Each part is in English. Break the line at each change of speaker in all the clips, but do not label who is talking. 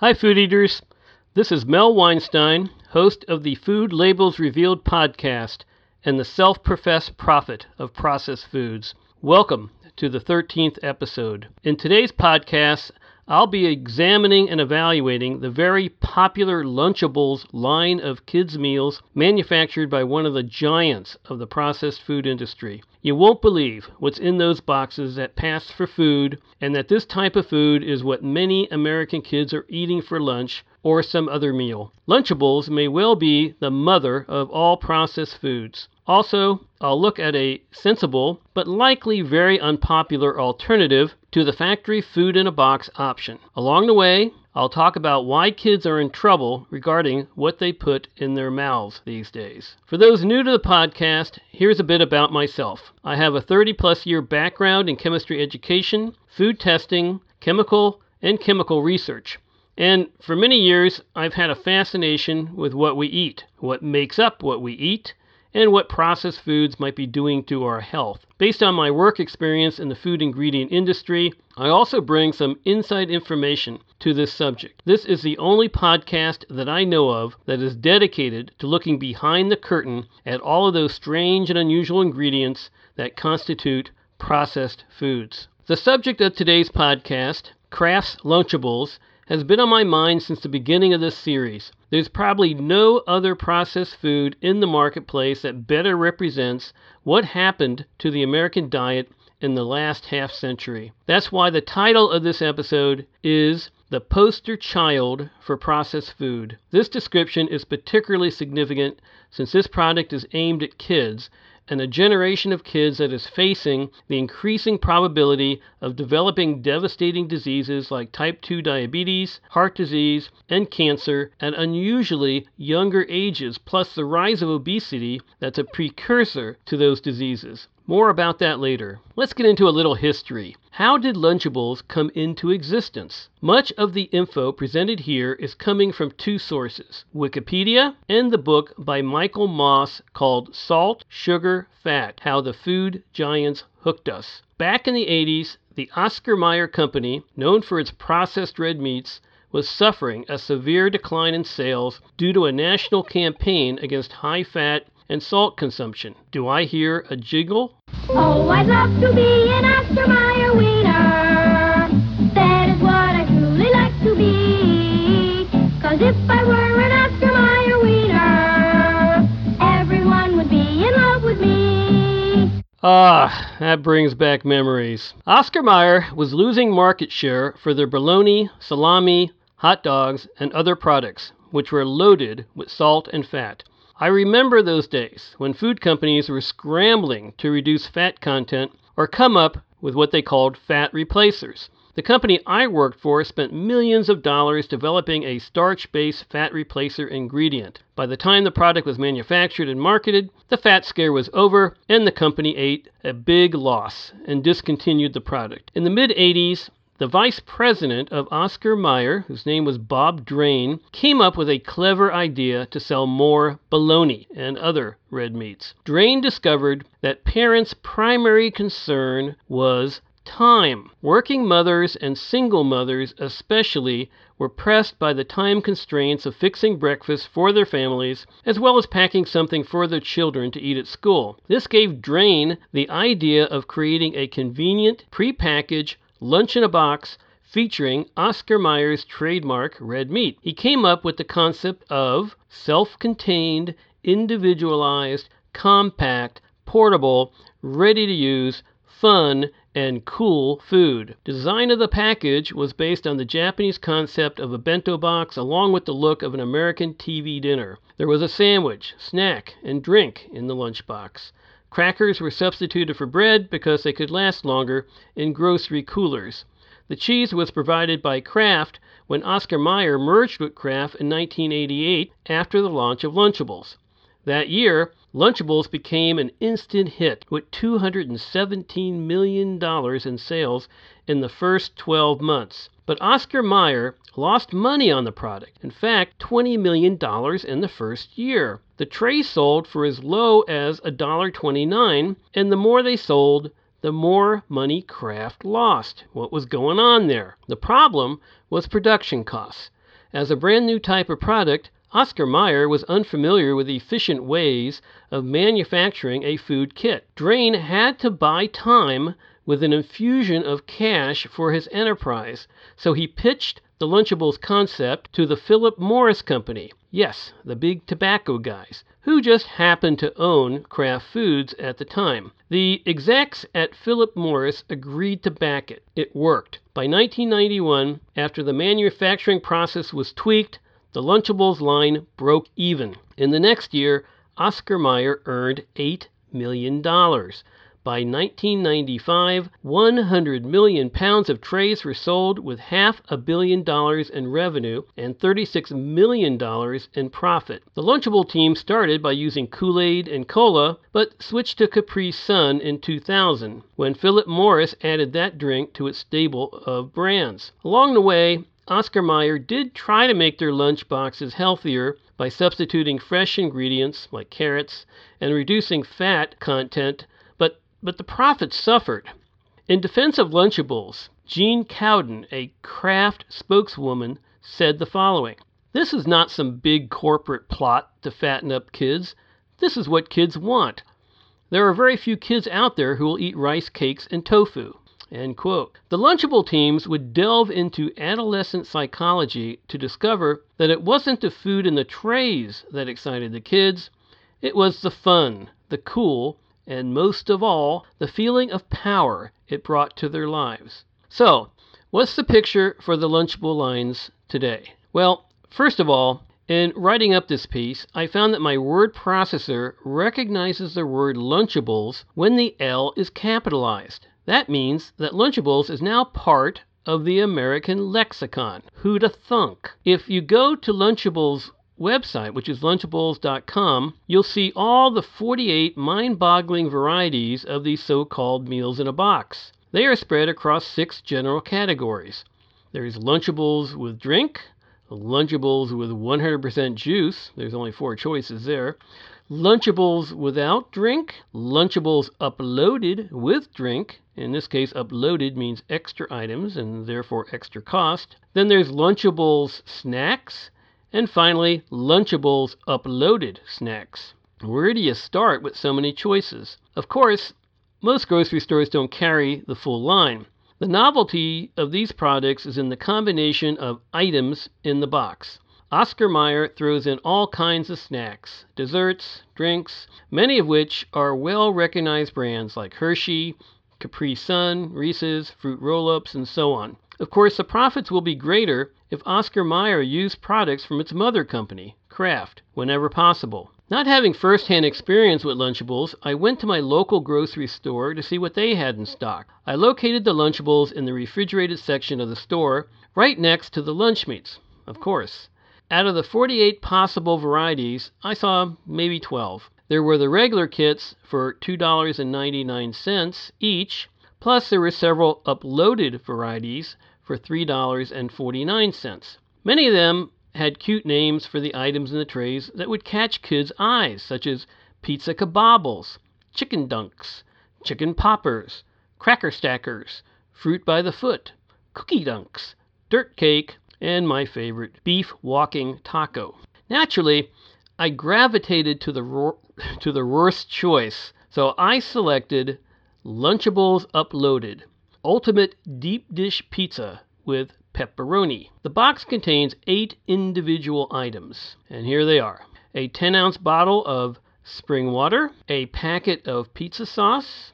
Hi, food eaters. This is Mel Weinstein, host of the Food Labels Revealed podcast and the self professed prophet of processed foods. Welcome to the 13th episode. In today's podcast, I'll be examining and evaluating the very popular Lunchables line of kids' meals manufactured by one of the giants of the processed food industry. You won't believe what's in those boxes that pass for food, and that this type of food is what many American kids are eating for lunch or some other meal. Lunchables may well be the mother of all processed foods. Also, I'll look at a sensible but likely very unpopular alternative to the factory food in a box option. Along the way, I'll talk about why kids are in trouble regarding what they put in their mouths these days. For those new to the podcast, here's a bit about myself. I have a 30 plus year background in chemistry education, food testing, chemical, and chemical research. And for many years, I've had a fascination with what we eat, what makes up what we eat, and what processed foods might be doing to our health. Based on my work experience in the food ingredient industry, I also bring some inside information to this subject. This is the only podcast that I know of that is dedicated to looking behind the curtain at all of those strange and unusual ingredients that constitute processed foods. The subject of today's podcast, Kraft's Lunchables, has been on my mind since the beginning of this series. There's probably no other processed food in the marketplace that better represents what happened to the American diet in the last half century. That's why the title of this episode is The Poster Child for Processed Food. This description is particularly significant since this product is aimed at kids and a generation of kids that is facing the increasing probability of developing devastating diseases like type 2 diabetes, heart disease, and cancer at unusually younger ages, plus the rise of obesity that's a precursor to those diseases. More about that later. Let's get into a little history. How did Lunchables come into existence? Much of the info presented here is coming from two sources Wikipedia and the book by Michael Moss called Salt, Sugar, Fat How the Food Giants Hooked Us. Back in the 80s, the Oscar Mayer Company, known for its processed red meats, was suffering a severe decline in sales due to a national campaign against high fat and salt consumption. Do I hear a jiggle?
Oh, I'd love to be an Oscar Mayer wiener. That is what I truly like to be. Cause if I were an Oscar Mayer wiener, everyone would be in love with me.
Ah, that brings back memories. Oscar Mayer was losing market share for their bologna, salami, hot dogs, and other products, which were loaded with salt and fat. I remember those days when food companies were scrambling to reduce fat content or come up with what they called fat replacers. The company I worked for spent millions of dollars developing a starch based fat replacer ingredient. By the time the product was manufactured and marketed, the fat scare was over and the company ate a big loss and discontinued the product. In the mid 80s, the vice president of Oscar Mayer, whose name was Bob Drane, came up with a clever idea to sell more bologna and other red meats. Drane discovered that parents' primary concern was time. Working mothers and single mothers, especially, were pressed by the time constraints of fixing breakfast for their families, as well as packing something for their children to eat at school. This gave Drane the idea of creating a convenient, prepackaged, lunch in a box featuring Oscar Mayer's trademark red meat. He came up with the concept of self contained, individualized, compact, portable, ready to use, fun, and cool food. Design of the package was based on the Japanese concept of a bento box along with the look of an American TV dinner. There was a sandwich, snack, and drink in the lunchbox. Crackers were substituted for bread because they could last longer in grocery coolers. The cheese was provided by Kraft when Oscar Mayer merged with Kraft in 1988 after the launch of Lunchables. That year, Lunchables became an instant hit with $217 million in sales in the first 12 months. But Oscar Mayer lost money on the product. In fact, $20 million in the first year. The tray sold for as low as $1.29, and the more they sold, the more money Kraft lost. What was going on there? The problem was production costs. As a brand new type of product, Oscar Mayer was unfamiliar with efficient ways of manufacturing a food kit. Drane had to buy time with an infusion of cash for his enterprise, so he pitched the Lunchables concept to the Philip Morris Company. Yes, the big tobacco guys, who just happened to own Kraft Foods at the time. The execs at Philip Morris agreed to back it. It worked. By 1991, after the manufacturing process was tweaked, the Lunchables line broke even. In the next year, Oscar Mayer earned $8 million. By 1995, 100 million pounds of trays were sold with half a billion dollars in revenue and $36 million in profit. The Lunchable team started by using Kool Aid and cola, but switched to Capri Sun in 2000 when Philip Morris added that drink to its stable of brands. Along the way, Oscar Mayer did try to make their lunch boxes healthier by substituting fresh ingredients like carrots and reducing fat content but the profits suffered. In defense of Lunchables, Jean Cowden, a Kraft spokeswoman, said the following This is not some big corporate plot to fatten up kids. This is what kids want. There are very few kids out there who will eat rice cakes and tofu. End quote. The Lunchable teams would delve into adolescent psychology to discover that it wasn't the food in the trays that excited the kids, it was the fun, the cool, and most of all, the feeling of power it brought to their lives. So, what's the picture for the Lunchable lines today? Well, first of all, in writing up this piece, I found that my word processor recognizes the word Lunchables when the L is capitalized. That means that Lunchables is now part of the American lexicon. Who'da thunk? If you go to Lunchables website, which is Lunchables.com, you'll see all the 48 mind boggling varieties of these so called meals in a box. They are spread across six general categories. There's Lunchables with drink, Lunchables with 100% juice, there's only four choices there. Lunchables without drink, Lunchables uploaded with drink. In this case, uploaded means extra items and therefore extra cost. Then there's Lunchables snacks, and finally, Lunchables uploaded snacks. Where do you start with so many choices? Of course, most grocery stores don't carry the full line. The novelty of these products is in the combination of items in the box. Oscar Mayer throws in all kinds of snacks, desserts, drinks, many of which are well recognized brands like Hershey, Capri Sun, Reese's, Fruit Roll Ups, and so on. Of course, the profits will be greater if Oscar Mayer used products from its mother company, Kraft, whenever possible. Not having first hand experience with Lunchables, I went to my local grocery store to see what they had in stock. I located the Lunchables in the refrigerated section of the store, right next to the lunch meats, of course. Out of the 48 possible varieties, I saw maybe 12. There were the regular kits for $2.99 each, plus there were several uploaded varieties for $3.49. Many of them had cute names for the items in the trays that would catch kids' eyes, such as pizza kabobbles, chicken dunks, chicken poppers, cracker stackers, fruit by the foot, cookie dunks, dirt cake, and my favorite, beef walking taco. Naturally, I gravitated to the ro- to the worst choice, so I selected Lunchables Uploaded. Ultimate Deep Dish Pizza with pepperoni. The box contains eight individual items, and here they are a 10 ounce bottle of spring water, a packet of pizza sauce,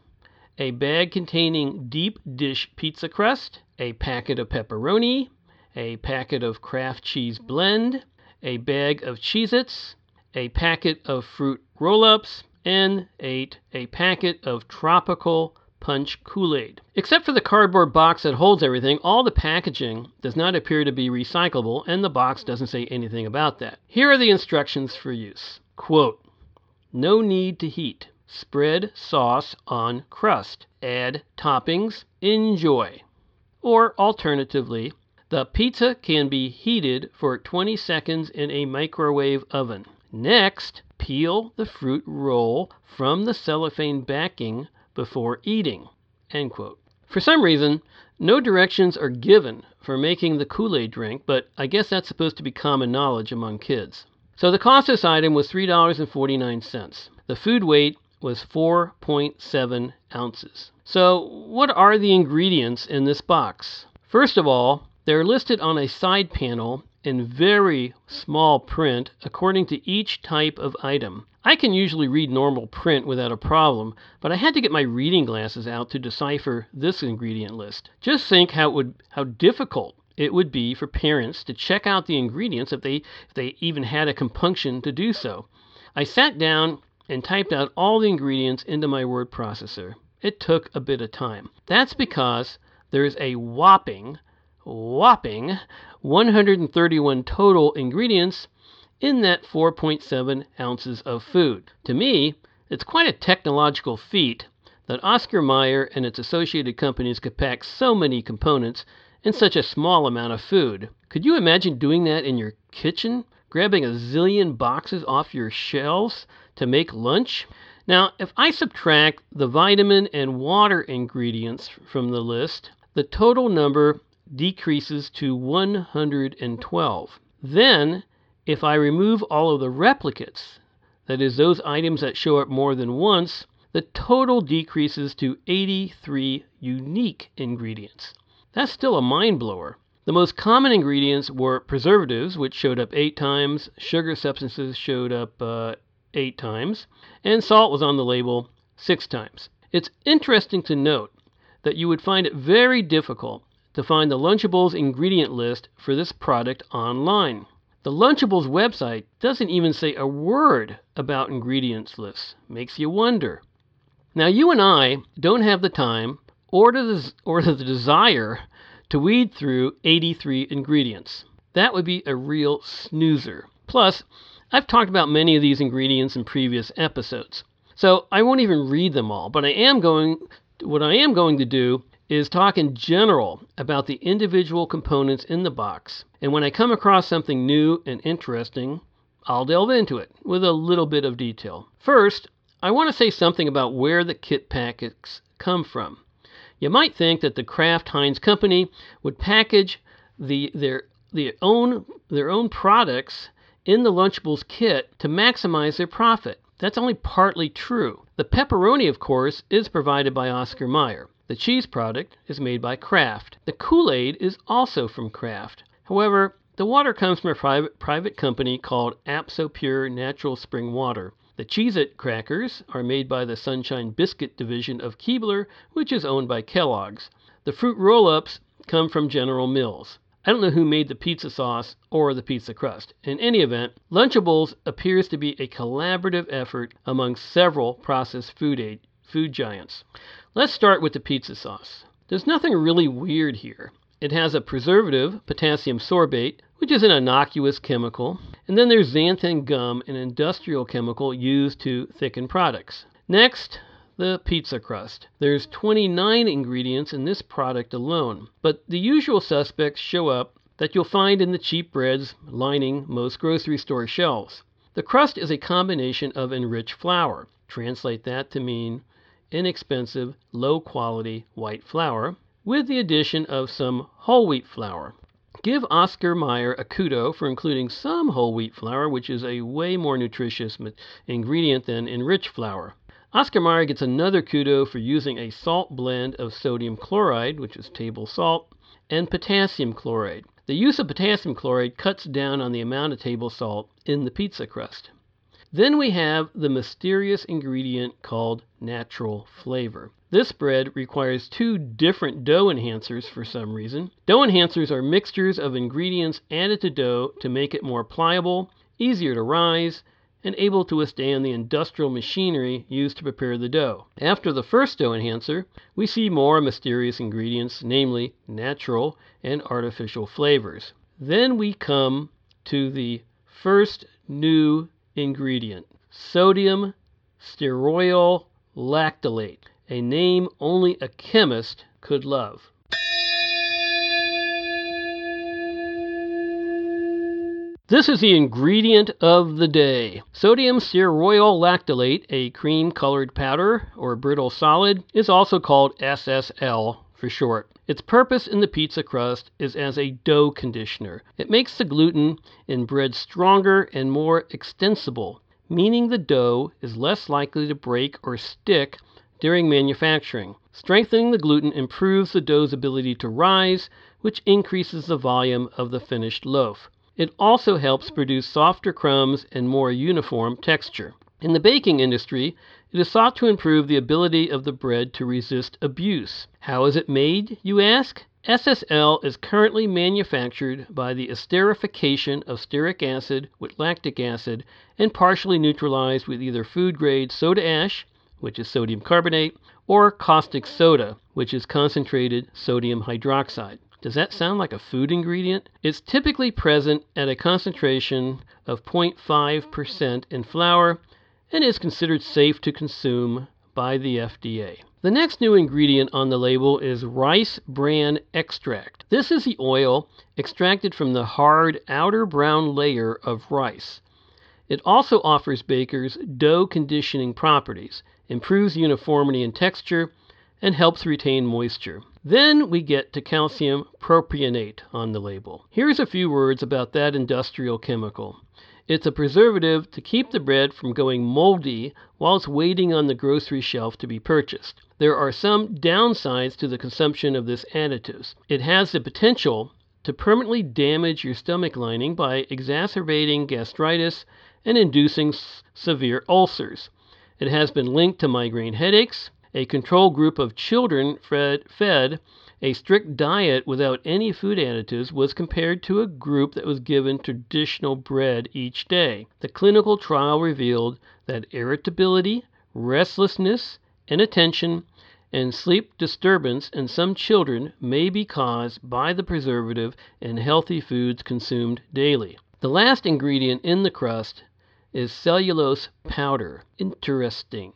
a bag containing deep dish pizza crust, a packet of pepperoni, a packet of Kraft cheese blend, a bag of Cheez Its, a packet of fruit roll ups, and 8. A packet of tropical punch Kool Aid. Except for the cardboard box that holds everything, all the packaging does not appear to be recyclable, and the box doesn't say anything about that. Here are the instructions for use. Quote, no need to heat. Spread sauce on crust. Add toppings. Enjoy. Or alternatively, the pizza can be heated for 20 seconds in a microwave oven. Next, peel the fruit roll from the cellophane backing before eating. For some reason, no directions are given for making the Kool Aid drink, but I guess that's supposed to be common knowledge among kids. So the cost of this item was $3.49. The food weight was 4.7 ounces. So, what are the ingredients in this box? First of all, they're listed on a side panel in very small print according to each type of item. I can usually read normal print without a problem, but I had to get my reading glasses out to decipher this ingredient list. Just think how would how difficult it would be for parents to check out the ingredients if they if they even had a compunction to do so. I sat down and typed out all the ingredients into my word processor. It took a bit of time. That's because there's a whopping whopping 131 total ingredients in that 4.7 ounces of food. To me, it's quite a technological feat that Oscar Mayer and its associated companies could pack so many components in such a small amount of food. Could you imagine doing that in your kitchen? Grabbing a zillion boxes off your shelves to make lunch? Now, if I subtract the vitamin and water ingredients from the list, the total number decreases to 112. Then, if I remove all of the replicates, that is, those items that show up more than once, the total decreases to 83 unique ingredients. That's still a mind blower. The most common ingredients were preservatives, which showed up eight times, sugar substances showed up uh, eight times, and salt was on the label six times. It's interesting to note that you would find it very difficult to find the Lunchables ingredient list for this product online. The Lunchables website doesn't even say a word about ingredients lists. Makes you wonder. Now, you and I don't have the time or the, or the desire to weed through 83 ingredients. That would be a real snoozer. Plus, I've talked about many of these ingredients in previous episodes. So I won't even read them all, but I am going what I am going to do is talk in general about the individual components in the box. And when I come across something new and interesting, I'll delve into it with a little bit of detail. First, I want to say something about where the kit packets come from. You might think that the Kraft Heinz company would package the, their, their, own, their own products in the Lunchables kit to maximize their profit. That's only partly true. The pepperoni, of course, is provided by Oscar Mayer. The cheese product is made by Kraft. The Kool Aid is also from Kraft. However, the water comes from a private, private company called Absopure Natural Spring Water. The Cheez It crackers are made by the Sunshine Biscuit division of Keebler, which is owned by Kellogg's. The fruit roll ups come from General Mills. I don't know who made the pizza sauce or the pizza crust. In any event, Lunchables appears to be a collaborative effort among several processed food aid, food giants. Let's start with the pizza sauce. There's nothing really weird here. It has a preservative, potassium sorbate, which is an innocuous chemical, and then there's xanthan gum, an industrial chemical used to thicken products. Next, the pizza crust. There's 29 ingredients in this product alone, but the usual suspects show up that you'll find in the cheap breads lining most grocery store shelves. The crust is a combination of enriched flour. Translate that to mean inexpensive, low quality white flour with the addition of some whole wheat flour. Give Oscar Mayer a kudo for including some whole wheat flour, which is a way more nutritious ingredient than enriched flour. Oscar Mayer gets another kudo for using a salt blend of sodium chloride, which is table salt, and potassium chloride. The use of potassium chloride cuts down on the amount of table salt in the pizza crust. Then we have the mysterious ingredient called natural flavor. This bread requires two different dough enhancers for some reason. Dough enhancers are mixtures of ingredients added to dough to make it more pliable, easier to rise, and able to withstand the industrial machinery used to prepare the dough. After the first dough enhancer, we see more mysterious ingredients, namely natural and artificial flavors. Then we come to the first new ingredient sodium stearoyl lactylate, a name only a chemist could love. This is the ingredient of the day. Sodium stearoyl lactylate, a cream colored powder or brittle solid, is also called SSL for short. Its purpose in the pizza crust is as a dough conditioner. It makes the gluten in bread stronger and more extensible, meaning the dough is less likely to break or stick during manufacturing. Strengthening the gluten improves the dough's ability to rise, which increases the volume of the finished loaf. It also helps produce softer crumbs and more uniform texture. In the baking industry, it is thought to improve the ability of the bread to resist abuse. How is it made, you ask? SSL is currently manufactured by the esterification of stearic acid with lactic acid and partially neutralized with either food grade soda ash, which is sodium carbonate, or caustic soda, which is concentrated sodium hydroxide. Does that sound like a food ingredient? It's typically present at a concentration of 0.5% in flour and is considered safe to consume by the FDA. The next new ingredient on the label is rice bran extract. This is the oil extracted from the hard outer brown layer of rice. It also offers bakers dough conditioning properties, improves uniformity and texture, and helps retain moisture. Then we get to calcium propionate on the label. Here's a few words about that industrial chemical. It's a preservative to keep the bread from going moldy while it's waiting on the grocery shelf to be purchased. There are some downsides to the consumption of this additive. It has the potential to permanently damage your stomach lining by exacerbating gastritis and inducing s- severe ulcers. It has been linked to migraine headaches, a control group of children fed, a strict diet without any food additives was compared to a group that was given traditional bread each day. The clinical trial revealed that irritability, restlessness, inattention, and sleep disturbance in some children may be caused by the preservative in healthy foods consumed daily. The last ingredient in the crust is cellulose powder. Interesting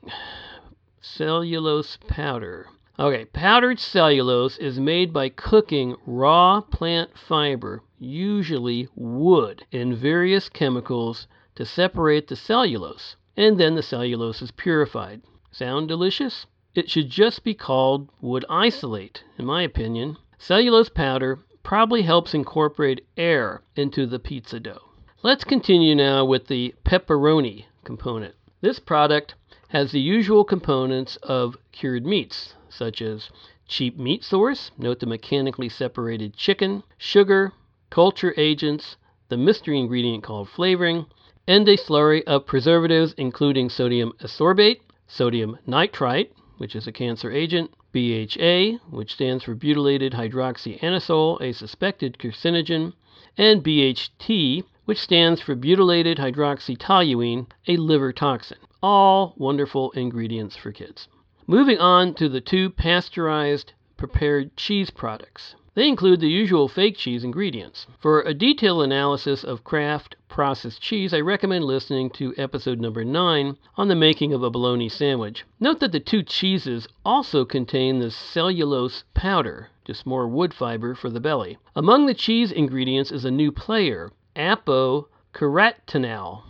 cellulose powder. Okay, powdered cellulose is made by cooking raw plant fiber, usually wood, in various chemicals to separate the cellulose, and then the cellulose is purified. Sound delicious? It should just be called wood isolate, in my opinion. Cellulose powder probably helps incorporate air into the pizza dough. Let's continue now with the pepperoni component. This product has the usual components of cured meats, such as cheap meat source, note the mechanically separated chicken, sugar, culture agents, the mystery ingredient called flavoring, and a slurry of preservatives including sodium ascorbate, sodium nitrite, which is a cancer agent, BHA, which stands for butylated hydroxyanisole, a suspected carcinogen, and BHT, which stands for butylated hydroxytoluene, a liver toxin. All wonderful ingredients for kids. Moving on to the two pasteurized prepared cheese products. They include the usual fake cheese ingredients. For a detailed analysis of Kraft processed cheese, I recommend listening to episode number 9 on the making of a bologna sandwich. Note that the two cheeses also contain the cellulose powder, just more wood fiber for the belly. Among the cheese ingredients is a new player, apocarotenal.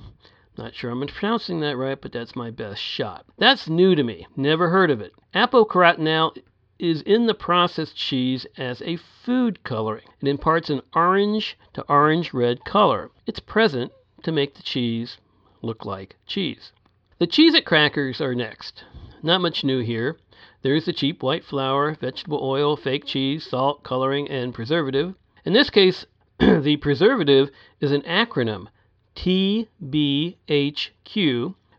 Not sure I'm pronouncing that right, but that's my best shot. That's new to me. Never heard of it. Apocarotenal is in the processed cheese as a food coloring. It imparts an orange to orange red color. It's present to make the cheese look like cheese. The Cheez It crackers are next. Not much new here. There's the cheap white flour, vegetable oil, fake cheese, salt, coloring, and preservative. In this case, the preservative is an acronym TBHQ,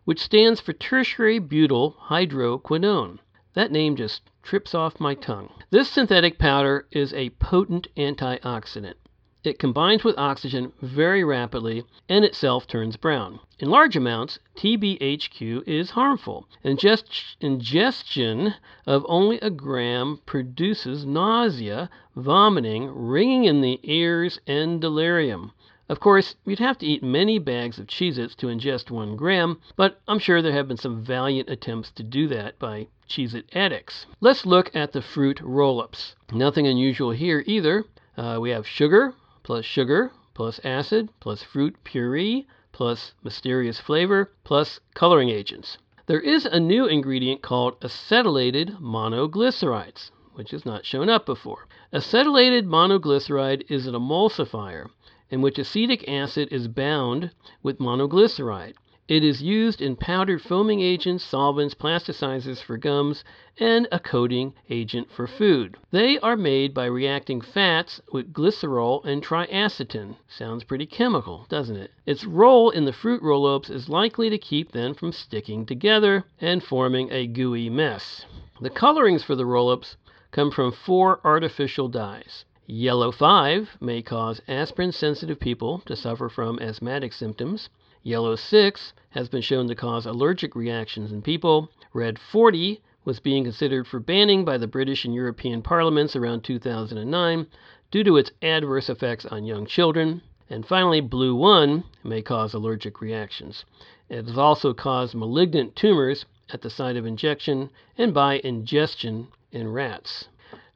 which stands for tertiary butyl hydroquinone. That name just trips off my tongue. This synthetic powder is a potent antioxidant. It combines with oxygen very rapidly and itself turns brown. In large amounts, TBHQ is harmful. Ingest- ingestion of only a gram produces nausea, vomiting, ringing in the ears, and delirium. Of course, you'd have to eat many bags of Cheez Its to ingest one gram, but I'm sure there have been some valiant attempts to do that by Cheez It addicts. Let's look at the fruit roll ups. Nothing unusual here either. Uh, we have sugar plus sugar plus acid plus fruit puree plus mysterious flavor plus coloring agents. There is a new ingredient called acetylated monoglycerides, which has not shown up before. Acetylated monoglyceride is an emulsifier in which acetic acid is bound with monoglyceride. It is used in powdered foaming agents, solvents, plasticizers for gums, and a coating agent for food. They are made by reacting fats with glycerol and triacetin. Sounds pretty chemical, doesn't it? Its role in the fruit roll ups is likely to keep them from sticking together and forming a gooey mess. The colorings for the roll ups come from four artificial dyes. Yellow 5 may cause aspirin sensitive people to suffer from asthmatic symptoms. Yellow 6 has been shown to cause allergic reactions in people. Red 40 was being considered for banning by the British and European parliaments around 2009 due to its adverse effects on young children. And finally, blue 1 may cause allergic reactions. It has also caused malignant tumors at the site of injection and by ingestion in rats.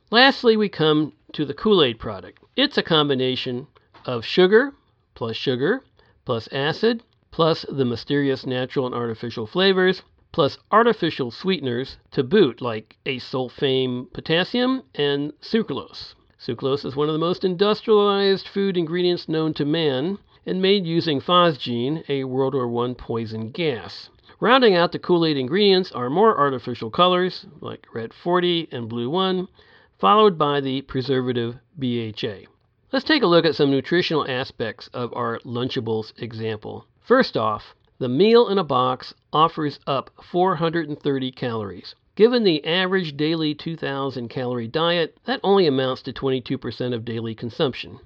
Lastly, we come to the Kool Aid product. It's a combination of sugar plus sugar plus acid plus the mysterious natural and artificial flavors, plus artificial sweeteners to boot, like acesulfame potassium and sucralose. Sucralose is one of the most industrialized food ingredients known to man and made using phosgene, a World War I poison gas. Rounding out the Kool Aid ingredients are more artificial colors, like red 40 and blue 1, followed by the preservative BHA. Let's take a look at some nutritional aspects of our Lunchables example. First off, the meal in a box offers up 430 calories. Given the average daily 2,000 calorie diet, that only amounts to 22% of daily consumption.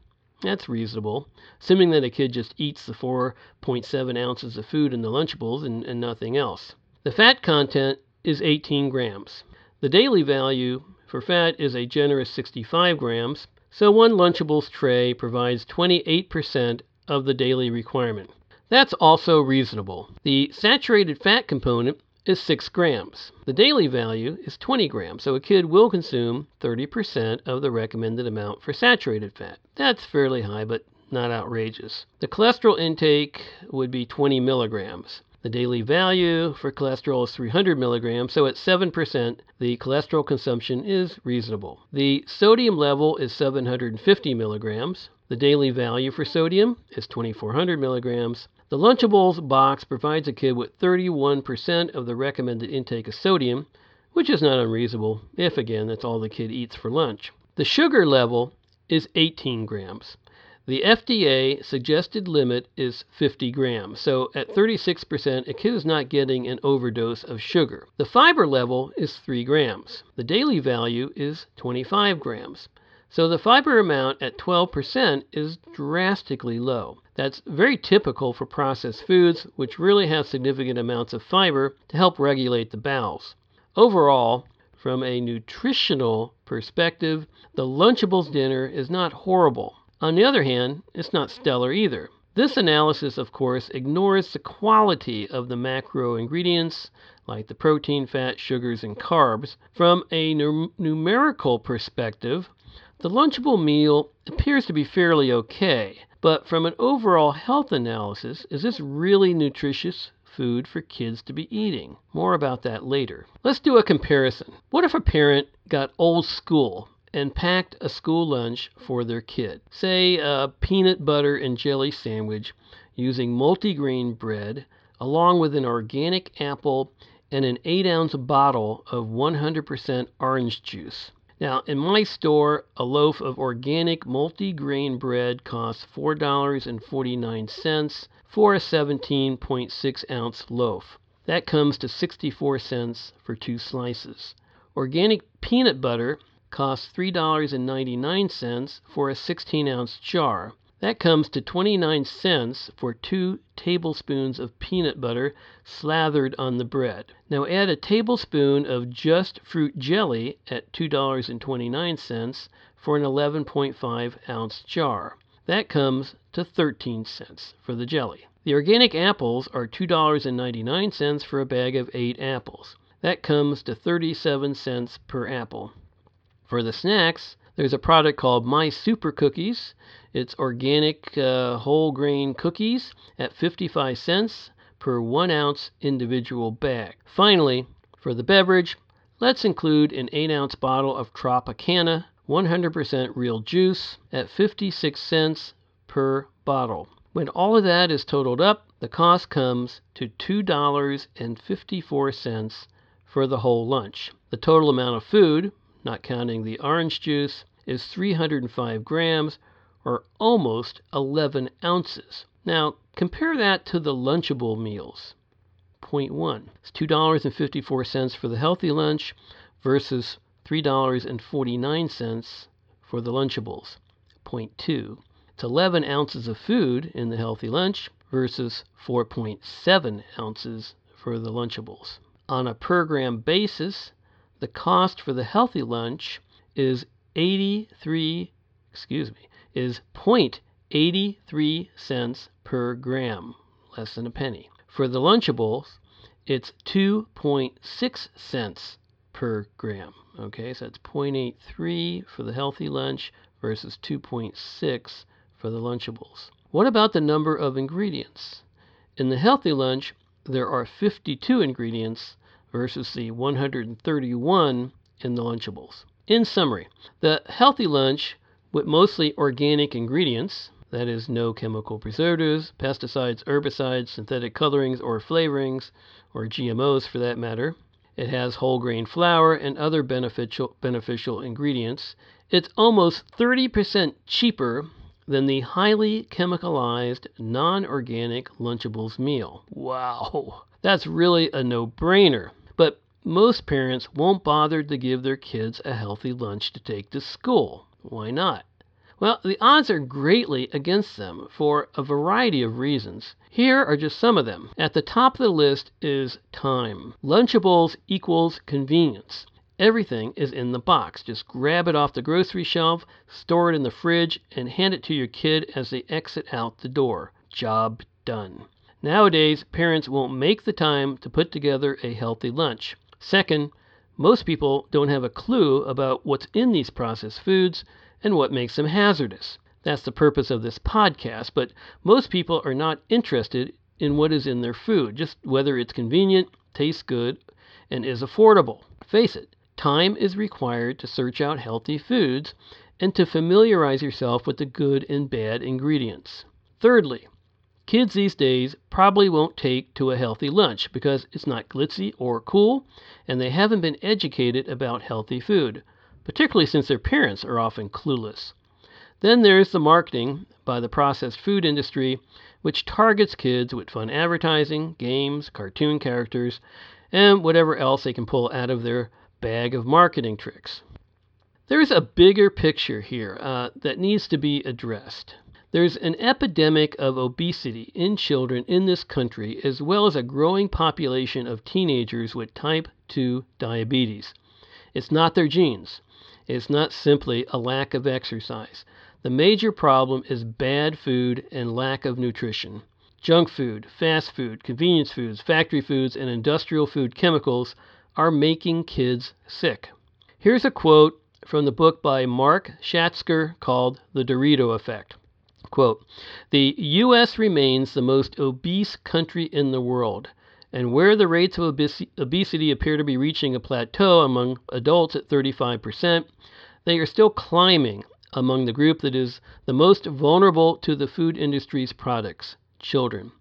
That's reasonable, assuming that a kid just eats the 4.7 ounces of food in the Lunchables and, and nothing else. The fat content is 18 grams. The daily value for fat is a generous 65 grams, so one Lunchables tray provides 28% of the daily requirement. That's also reasonable. The saturated fat component is 6 grams. The daily value is 20 grams, so a kid will consume 30% of the recommended amount for saturated fat. That's fairly high, but not outrageous. The cholesterol intake would be 20 milligrams. The daily value for cholesterol is 300 milligrams, so at 7%, the cholesterol consumption is reasonable. The sodium level is 750 milligrams. The daily value for sodium is 2400 milligrams. The Lunchables box provides a kid with 31% of the recommended intake of sodium, which is not unreasonable if, again, that's all the kid eats for lunch. The sugar level is 18 grams. The FDA suggested limit is 50 grams, so at 36%, a kid is not getting an overdose of sugar. The fiber level is 3 grams. The daily value is 25 grams. So the fiber amount at 12% is drastically low. That's very typical for processed foods, which really have significant amounts of fiber to help regulate the bowels. Overall, from a nutritional perspective, the Lunchables dinner is not horrible. On the other hand, it's not stellar either. This analysis, of course, ignores the quality of the macro ingredients, like the protein, fat, sugars, and carbs. From a num- numerical perspective, the Lunchable meal appears to be fairly okay, but from an overall health analysis, is this really nutritious food for kids to be eating? More about that later. Let's do a comparison. What if a parent got old school and packed a school lunch for their kid? Say a peanut butter and jelly sandwich using multigrain bread, along with an organic apple and an 8 ounce bottle of 100% orange juice. Now, in my store, a loaf of organic multigrain bread costs $4.49 for a 17.6 ounce loaf. That comes to 64 cents for two slices. Organic peanut butter costs $3.99 for a 16 ounce jar. That comes to 29 cents for two tablespoons of peanut butter slathered on the bread. Now add a tablespoon of just fruit jelly at $2.29 for an 11.5 ounce jar. That comes to 13 cents for the jelly. The organic apples are $2.99 for a bag of 8 apples. That comes to 37 cents per apple. For the snacks, there's a product called My Super Cookies. It's organic uh, whole grain cookies at 55 cents per one ounce individual bag. Finally, for the beverage, Let's include an 8 ounce bottle of Tropicana 100% real juice at 56 cents per bottle. When all of that is totaled up, the cost comes to $2.54 for the whole lunch. The total amount of food, not counting the orange juice, is 305 grams or almost 11 ounces. Now, compare that to the Lunchable meals. Point one. It's $2.54 for the healthy lunch versus $3.49 for the Lunchables. Point two. It's 11 ounces of food in the healthy lunch versus 4.7 ounces for the Lunchables. On a per gram basis, the cost for the healthy lunch is 83, excuse me, is 0.83 cents per gram, less than a penny. For the Lunchables, it's 2.6 cents per gram. Okay, so it's 0.83 for the healthy lunch versus 2.6 for the Lunchables. What about the number of ingredients? In the healthy lunch, there are 52 ingredients versus the 131 in the Lunchables. In summary, the healthy lunch with mostly organic ingredients, that is, no chemical preservatives, pesticides, herbicides, synthetic colorings or flavorings, or GMOs for that matter. It has whole grain flour and other beneficial, beneficial ingredients. It's almost 30% cheaper than the highly chemicalized non organic Lunchables meal. Wow, that's really a no brainer. Most parents won't bother to give their kids a healthy lunch to take to school. Why not? Well, the odds are greatly against them for a variety of reasons. Here are just some of them. At the top of the list is time. Lunchables equals convenience. Everything is in the box. Just grab it off the grocery shelf, store it in the fridge, and hand it to your kid as they exit out the door. Job done. Nowadays, parents won't make the time to put together a healthy lunch. Second, most people don't have a clue about what's in these processed foods and what makes them hazardous. That's the purpose of this podcast, but most people are not interested in what is in their food, just whether it's convenient, tastes good, and is affordable. Face it, time is required to search out healthy foods and to familiarize yourself with the good and bad ingredients. Thirdly, kids these days probably won't take to a healthy lunch because it's not glitzy or cool and they haven't been educated about healthy food particularly since their parents are often clueless. Then there's the marketing by the processed food industry, which targets kids with fun advertising, games, cartoon characters, and whatever else they can pull out of their bag of marketing tricks. There's a bigger picture here uh, that needs to be addressed. There's an epidemic of obesity in children in this country, as well as a growing population of teenagers with type 2 diabetes. It's not their genes, it's not simply a lack of exercise. The major problem is bad food and lack of nutrition. Junk food, fast food, convenience foods, factory foods, and industrial food chemicals are making kids sick. Here's a quote from the book by Mark Schatzker called The Dorito Effect. Quote, the U.S. remains the most obese country in the world. And where the rates of obesity appear to be reaching a plateau among adults at 35%, they are still climbing among the group that is the most vulnerable to the food industry's products children.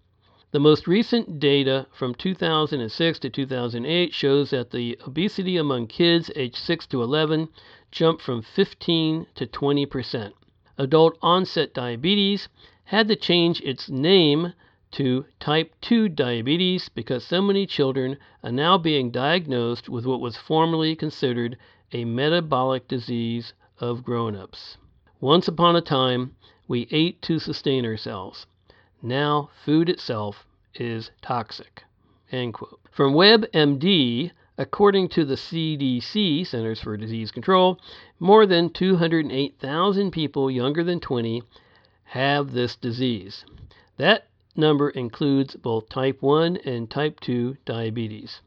The most recent data from 2006 to 2008 shows that the obesity among kids aged 6 to 11 jumped from 15 to 20 percent. Adult onset diabetes had to change its name to type 2 diabetes because so many children are now being diagnosed with what was formerly considered a metabolic disease of grown ups. Once upon a time, we ate to sustain ourselves. Now, food itself is toxic. From WebMD, according to the CDC, Centers for Disease Control, more than 208,000 people younger than 20 have this disease. That number includes both type 1 and type 2 diabetes.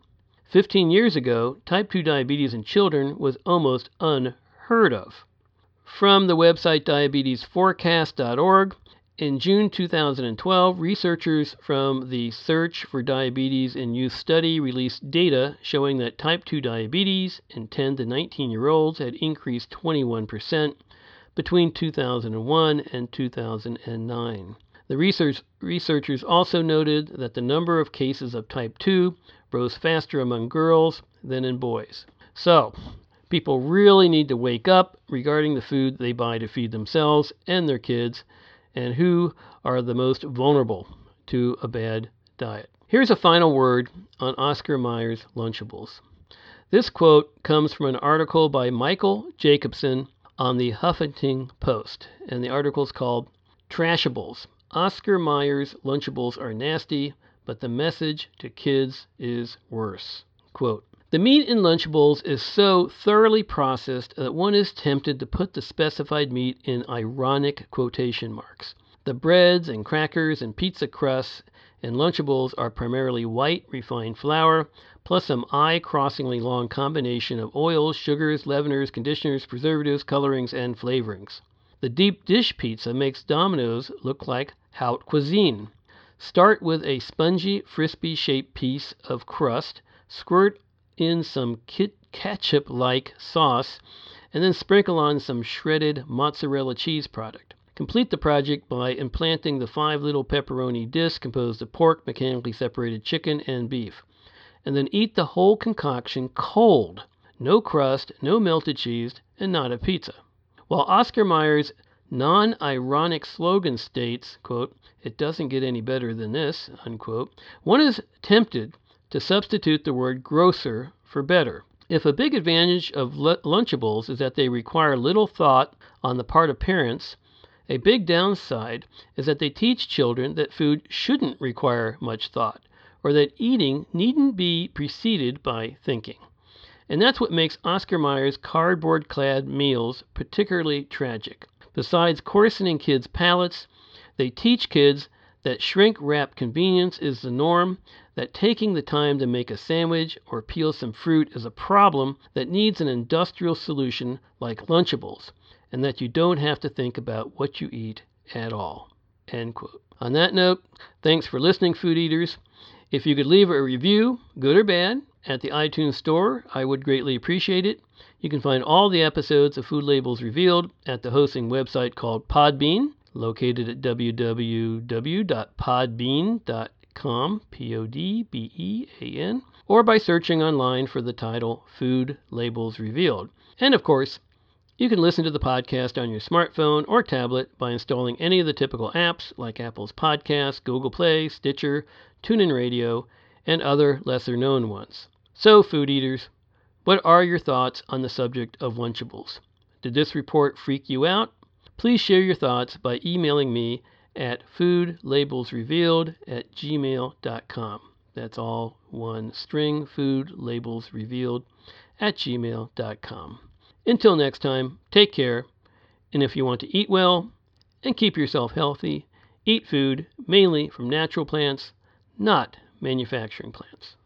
15 years ago, type 2 diabetes in children was almost unheard of. From the website diabetesforecast.org, In June 2012, researchers from the Search for Diabetes in Youth study released data showing that type 2 diabetes in 10 to 19 year olds had increased 21% between 2001 and 2009. The research, researchers also noted that the number of cases of type 2 rose faster among girls than in boys. So, people really need to wake up regarding the food they buy to feed themselves and their kids and who are the most vulnerable to a bad diet. Here's a final word on Oscar Mayer's Lunchables. This quote comes from an article by Michael Jacobson on the Huffington Post, and the article is called Trashables. Oscar Mayer's Lunchables are nasty, but the message to kids is worse. Quote, the meat in Lunchables is so thoroughly processed that one is tempted to put the specified meat in ironic quotation marks. The breads and crackers and pizza crusts in Lunchables are primarily white refined flour, plus some eye crossingly long combination of oils, sugars, leaveners, conditioners, preservatives, colorings, and flavorings. The deep dish pizza makes Domino's look like haute cuisine. Start with a spongy, frisbee shaped piece of crust, squirt in some ketchup like sauce, and then sprinkle on some shredded mozzarella cheese product. Complete the project by implanting the five little pepperoni discs composed of pork, mechanically separated chicken, and beef. And then eat the whole concoction cold. No crust, no melted cheese, and not a pizza. While Oscar Mayer's non ironic slogan states, quote, It doesn't get any better than this, unquote, one is tempted to substitute the word grosser for better. If a big advantage of Lunchables is that they require little thought on the part of parents, a big downside is that they teach children that food shouldn't require much thought, or that eating needn't be preceded by thinking. And that's what makes Oscar Mayer's cardboard clad meals particularly tragic. Besides coarsening kids' palates, they teach kids that shrink wrap convenience is the norm, that taking the time to make a sandwich or peel some fruit is a problem that needs an industrial solution like Lunchables, and that you don't have to think about what you eat at all. On that note, thanks for listening, food eaters. If you could leave a review, good or bad, at the iTunes Store, I would greatly appreciate it. You can find all the episodes of Food Labels Revealed at the hosting website called Podbean located at www.podbean.com, P O D B E A N, or by searching online for the title Food Labels Revealed. And of course, you can listen to the podcast on your smartphone or tablet by installing any of the typical apps like Apple's Podcast, Google Play, Stitcher, TuneIn Radio, and other lesser known ones. So, food eaters, what are your thoughts on the subject of Lunchables? Did this report freak you out Please share your thoughts by emailing me at foodlabelsrevealed at gmail.com. That's all one string, food labels revealed at gmail.com. Until next time, take care, and if you want to eat well and keep yourself healthy, eat food mainly from natural plants, not manufacturing plants.